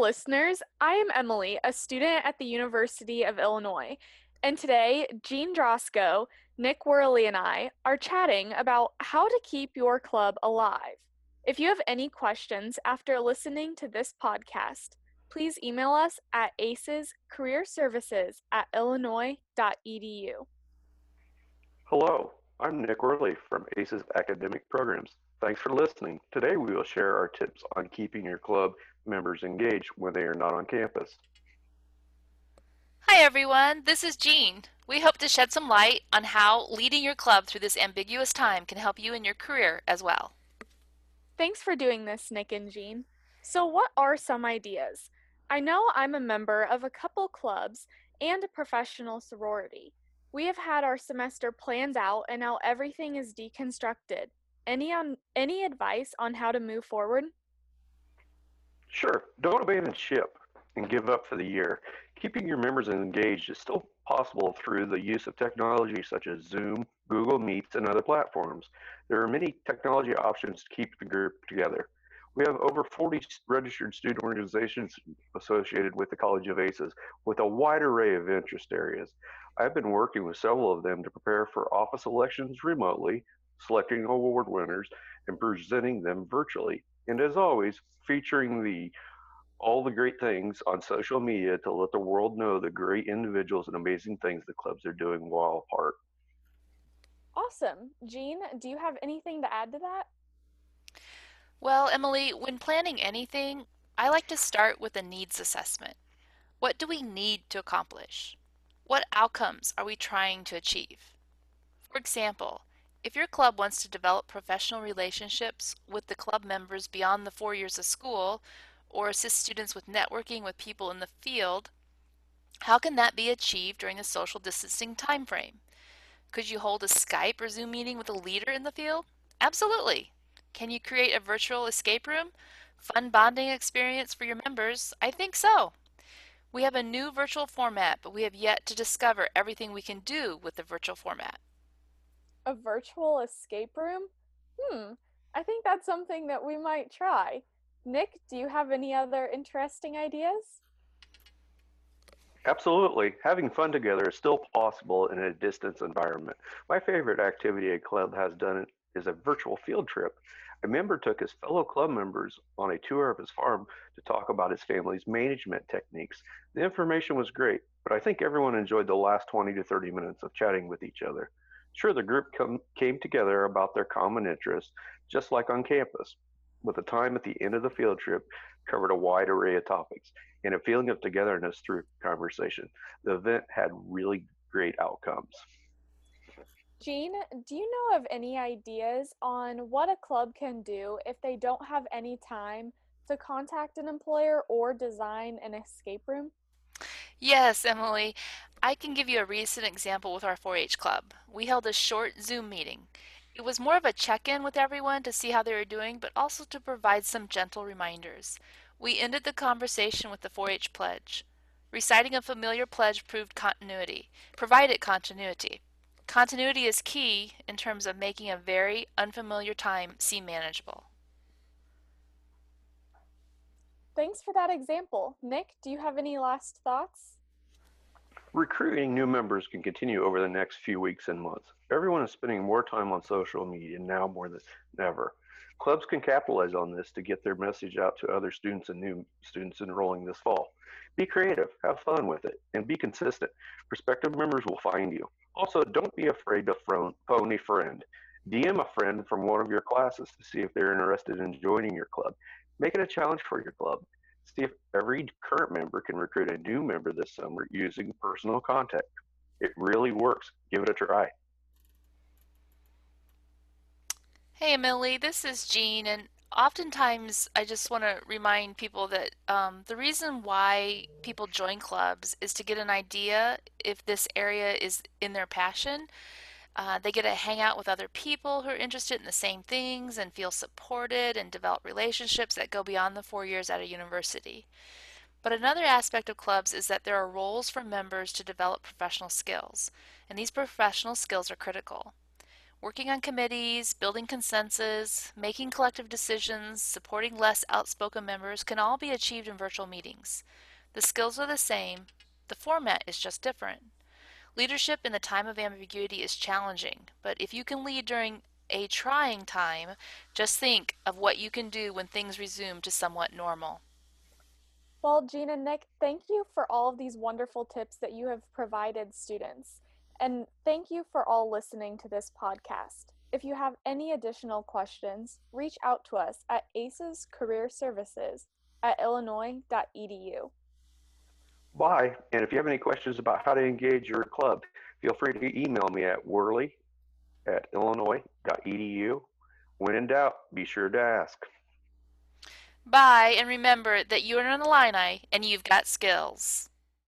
listeners. I am Emily, a student at the University of Illinois, and today Jean Drosco, Nick Worley, and I are chatting about how to keep your club alive. If you have any questions after listening to this podcast, please email us at acescareerservices at illinois.edu. Hello, I'm Nick Worley from ACES Academic Programs. Thanks for listening. Today we will share our tips on keeping your club members engaged when they are not on campus. Hi everyone, this is Jean. We hope to shed some light on how leading your club through this ambiguous time can help you in your career as well. Thanks for doing this, Nick and Jean. So, what are some ideas? I know I'm a member of a couple clubs and a professional sorority. We have had our semester planned out and now everything is deconstructed. Any on any advice on how to move forward? Sure. Don't abandon ship and give up for the year. Keeping your members engaged is still possible through the use of technology such as Zoom, Google Meets, and other platforms. There are many technology options to keep the group together. We have over 40 registered student organizations associated with the College of ACES with a wide array of interest areas. I've been working with several of them to prepare for office elections remotely, selecting award winners, and presenting them virtually. And as always, featuring the all the great things on social media to let the world know the great individuals and amazing things the clubs are doing while apart. Awesome. Jean, do you have anything to add to that? Well, Emily, when planning anything, I like to start with a needs assessment. What do we need to accomplish? What outcomes are we trying to achieve? For example, if your club wants to develop professional relationships with the club members beyond the four years of school, or assist students with networking with people in the field, how can that be achieved during the social distancing time frame? Could you hold a Skype or Zoom meeting with a leader in the field? Absolutely. Can you create a virtual escape room? Fun bonding experience for your members? I think so. We have a new virtual format, but we have yet to discover everything we can do with the virtual format. A virtual escape room? Hmm, I think that's something that we might try. Nick, do you have any other interesting ideas? Absolutely. Having fun together is still possible in a distance environment. My favorite activity a club has done is a virtual field trip. A member took his fellow club members on a tour of his farm to talk about his family's management techniques. The information was great, but I think everyone enjoyed the last 20 to 30 minutes of chatting with each other. Sure, the group come, came together about their common interests, just like on campus, with the time at the end of the field trip covered a wide array of topics and a feeling of togetherness through conversation. The event had really great outcomes. Jean, do you know of any ideas on what a club can do if they don't have any time to contact an employer or design an escape room? Yes, Emily. I can give you a recent example with our 4 H club. We held a short Zoom meeting. It was more of a check in with everyone to see how they were doing, but also to provide some gentle reminders. We ended the conversation with the 4 H pledge. Reciting a familiar pledge proved continuity, provided continuity. Continuity is key in terms of making a very unfamiliar time seem manageable. Thanks for that example. Nick, do you have any last thoughts? Recruiting new members can continue over the next few weeks and months. Everyone is spending more time on social media now more than ever. Clubs can capitalize on this to get their message out to other students and new students enrolling this fall. Be creative, have fun with it, and be consistent. Prospective members will find you. Also, don't be afraid to phone a friend. DM a friend from one of your classes to see if they're interested in joining your club. Make it a challenge for your club. See if every current member can recruit a new member this summer using personal contact. It really works. Give it a try. Hey, Emily, this is Jean, and oftentimes I just want to remind people that um, the reason why people join clubs is to get an idea if this area is in their passion. Uh, they get to hang out with other people who are interested in the same things and feel supported and develop relationships that go beyond the four years at a university. But another aspect of clubs is that there are roles for members to develop professional skills, and these professional skills are critical. Working on committees, building consensus, making collective decisions, supporting less outspoken members can all be achieved in virtual meetings. The skills are the same, the format is just different. Leadership in the time of ambiguity is challenging, but if you can lead during a trying time, just think of what you can do when things resume to somewhat normal. Well, and Nick, thank you for all of these wonderful tips that you have provided students. And thank you for all listening to this podcast. If you have any additional questions, reach out to us at ACES Career Services at illinois.edu. Bye. And if you have any questions about how to engage your club, feel free to email me at worley at illinois.edu. When in doubt, be sure to ask. Bye, and remember that you're an Illini and you've got skills.